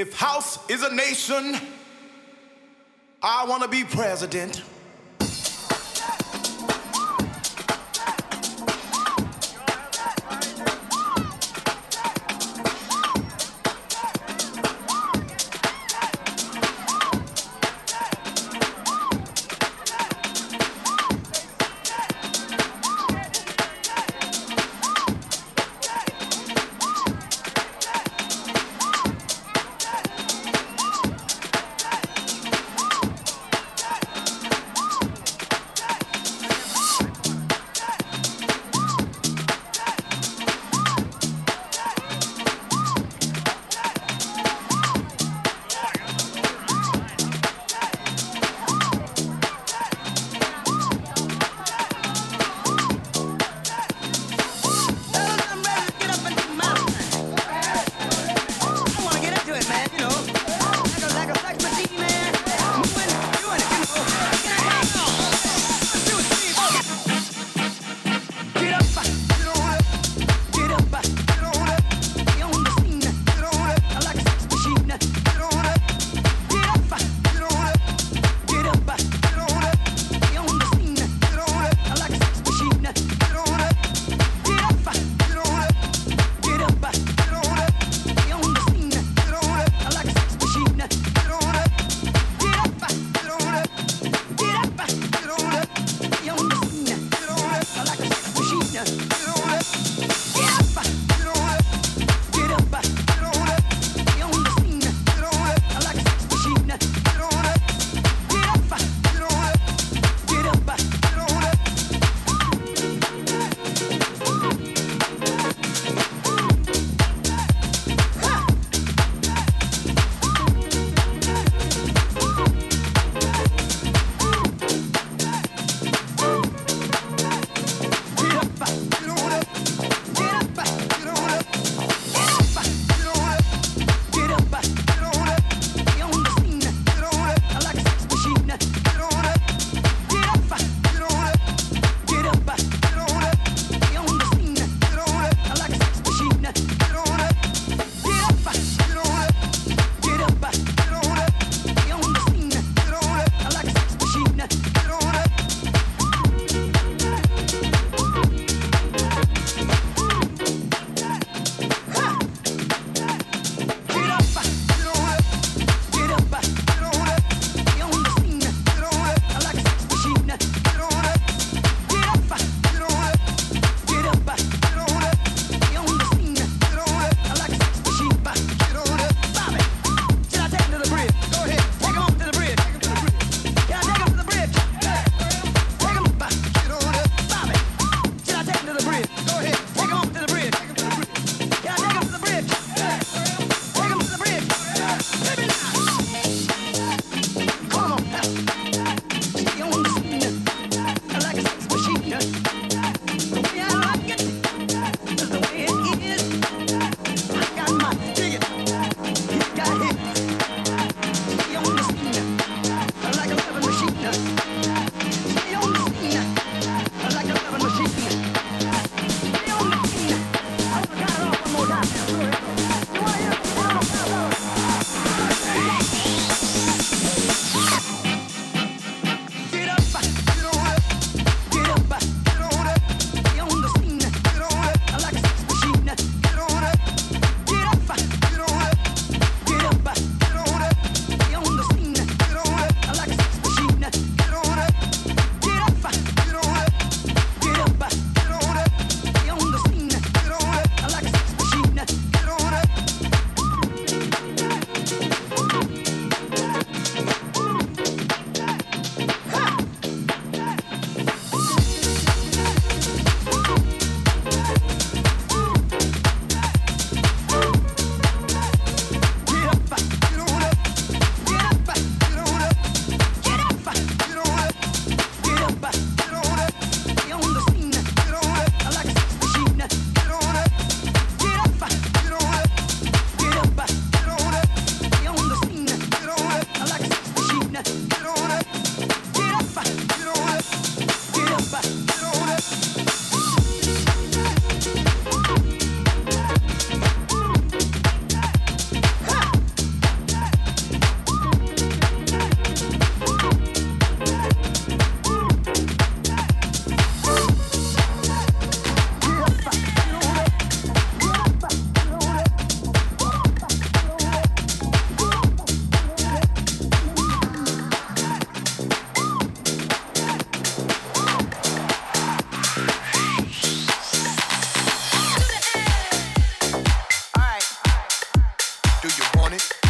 If house is a nation, I want to be president. want it.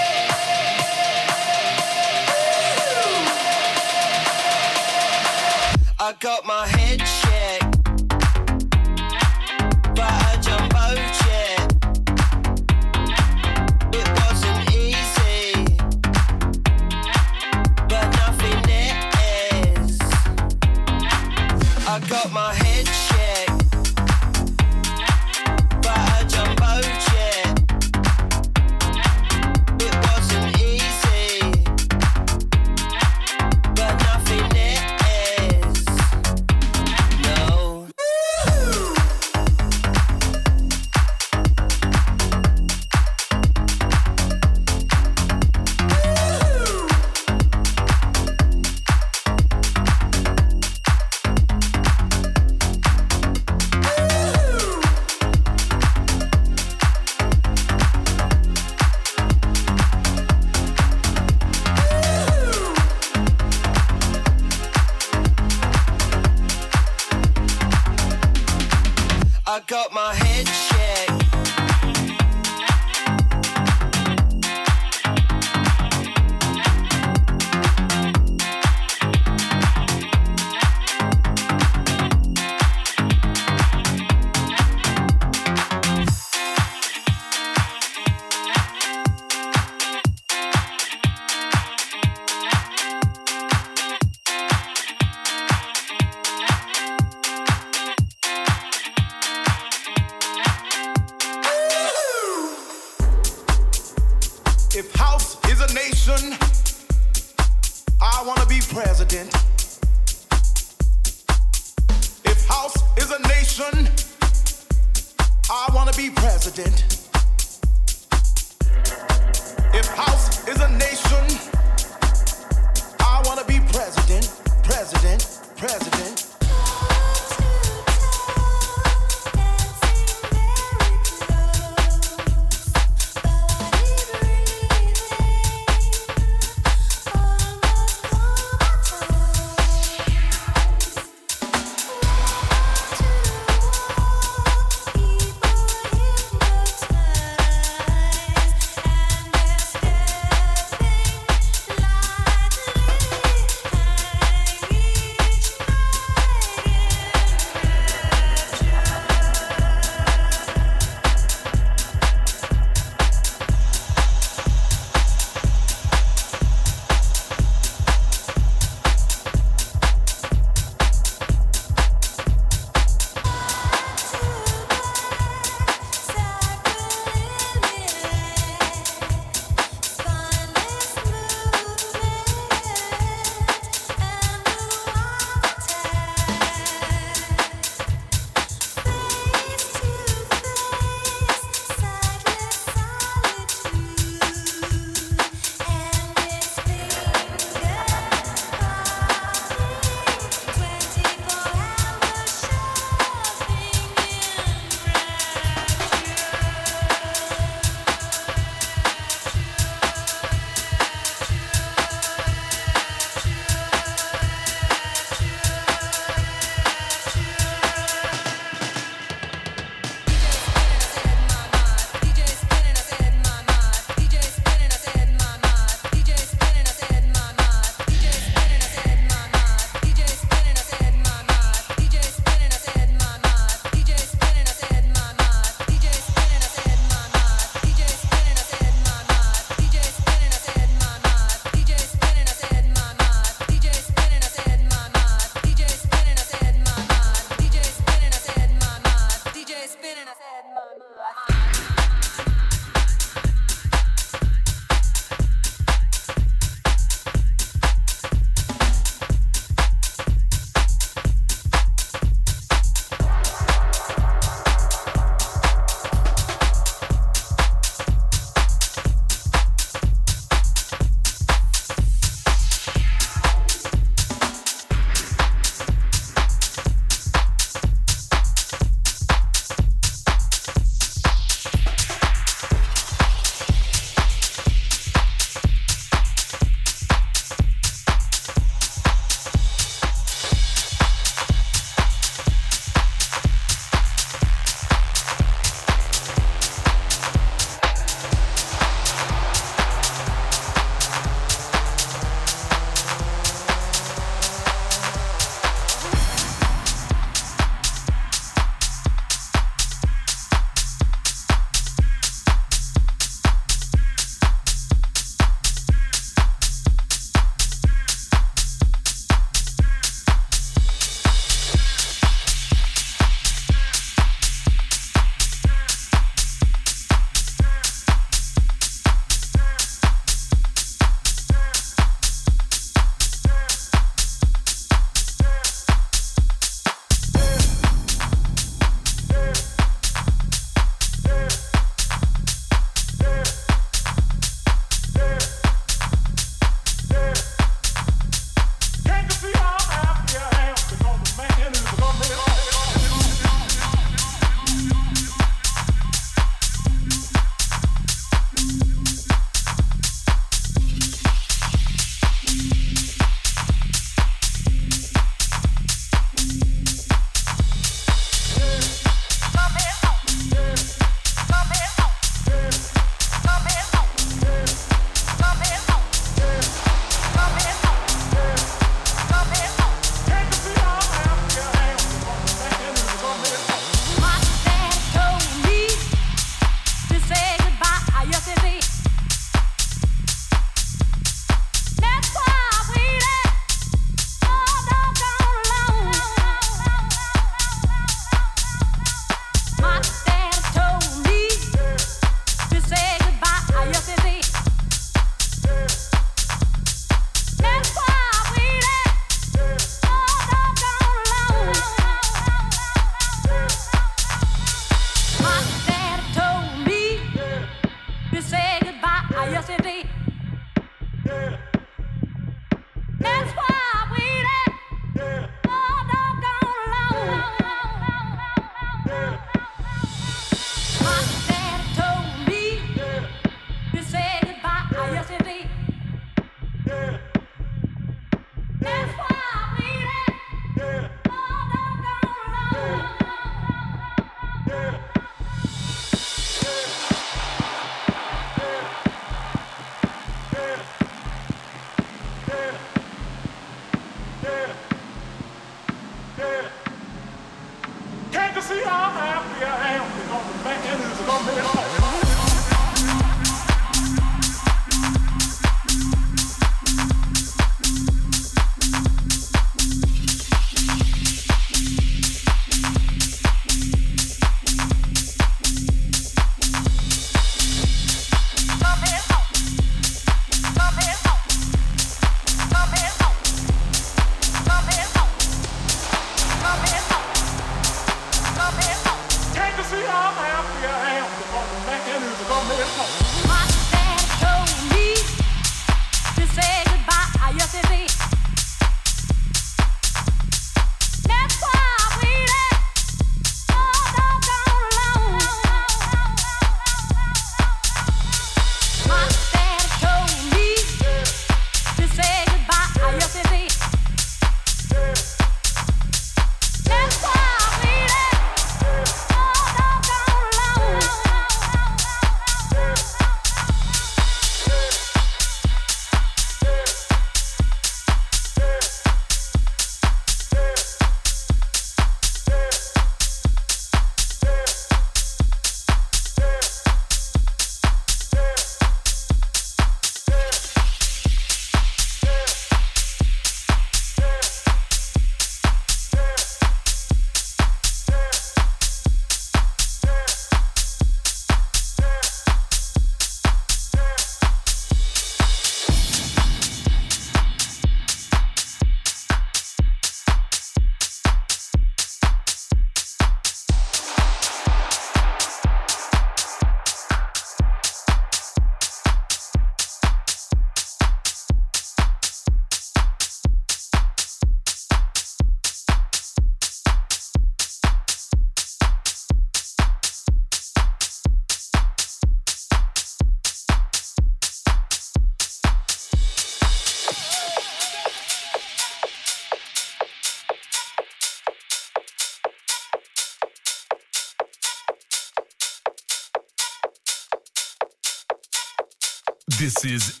This is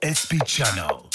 SP Channel.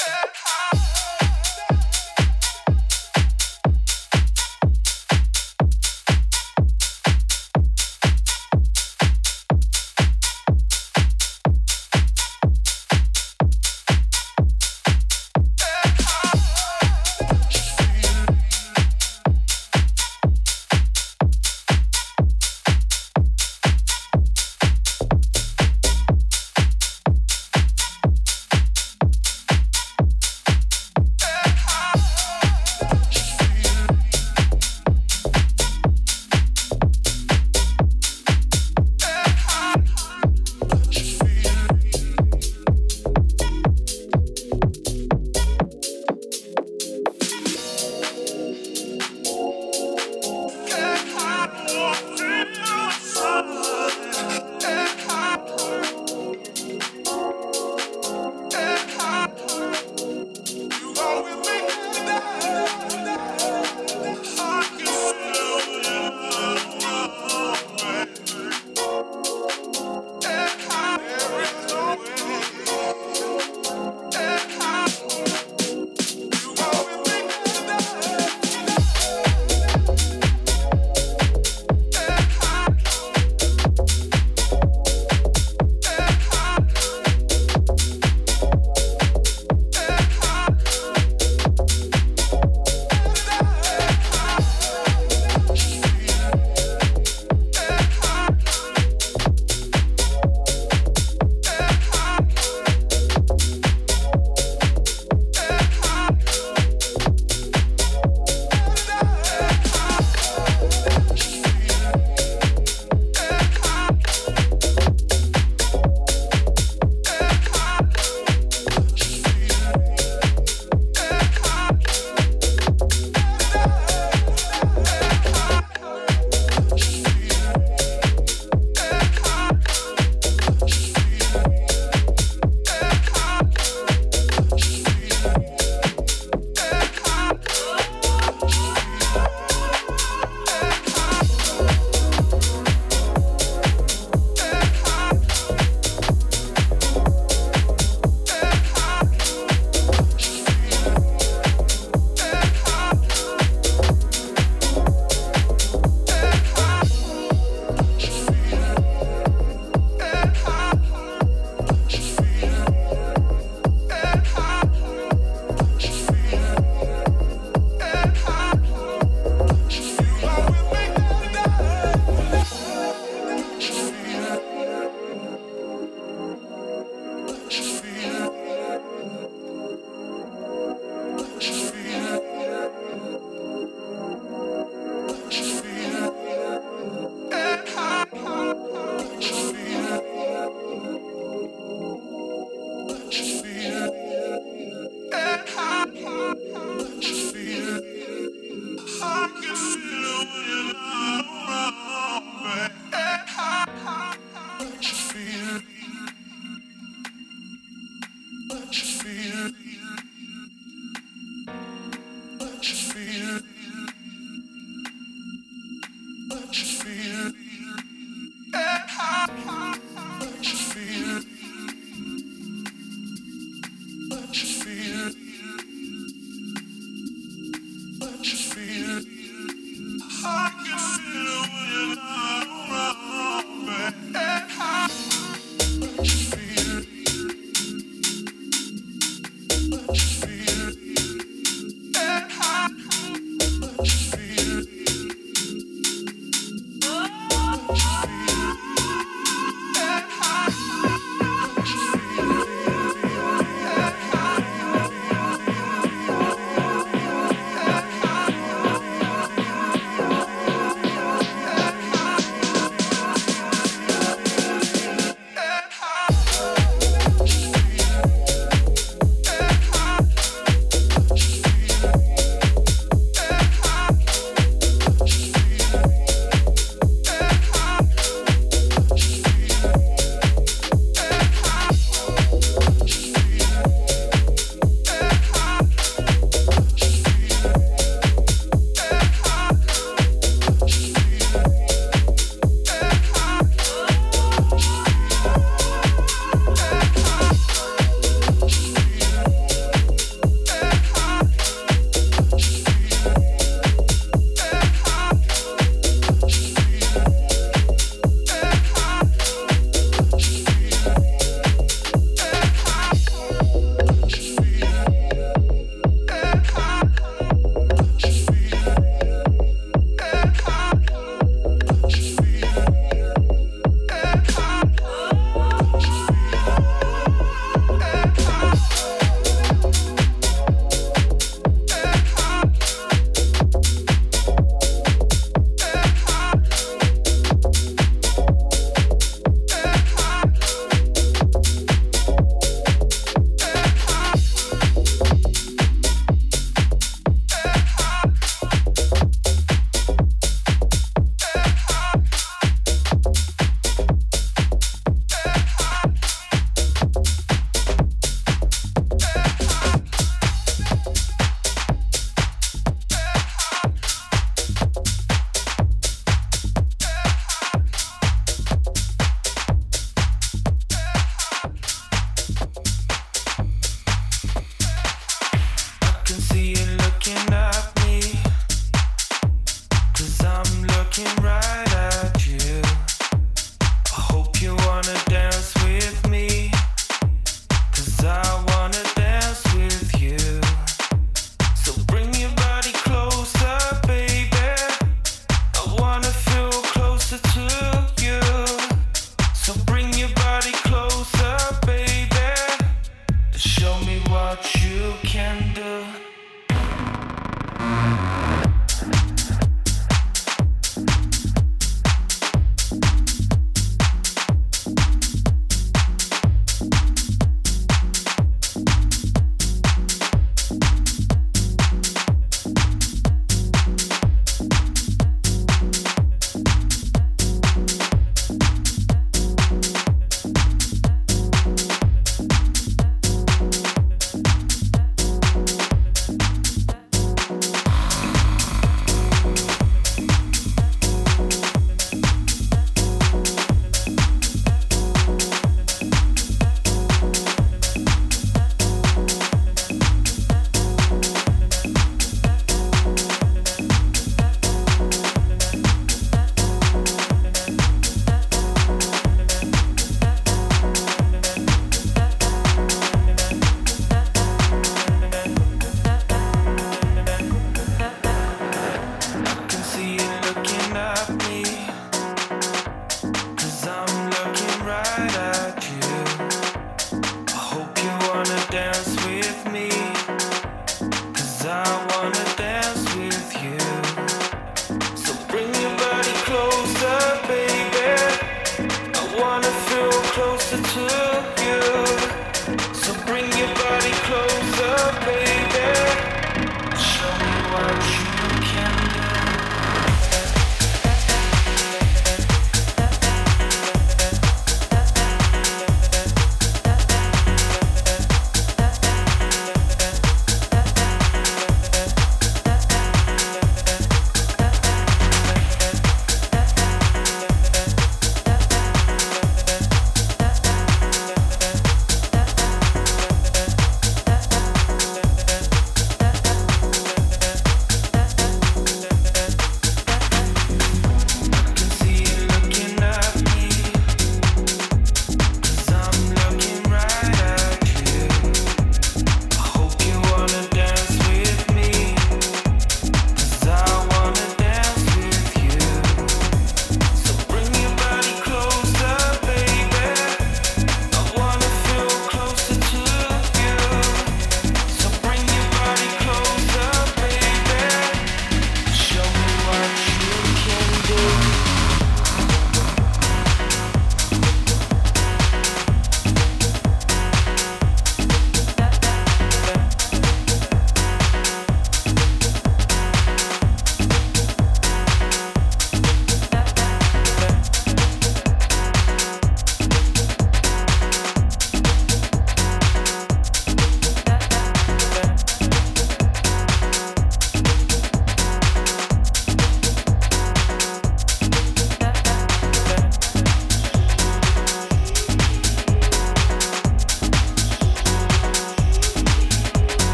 you.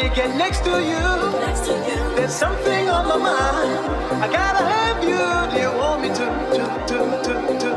I get next to you, there's something on my mind. I gotta have you. Do you want me to, to, to, to, to?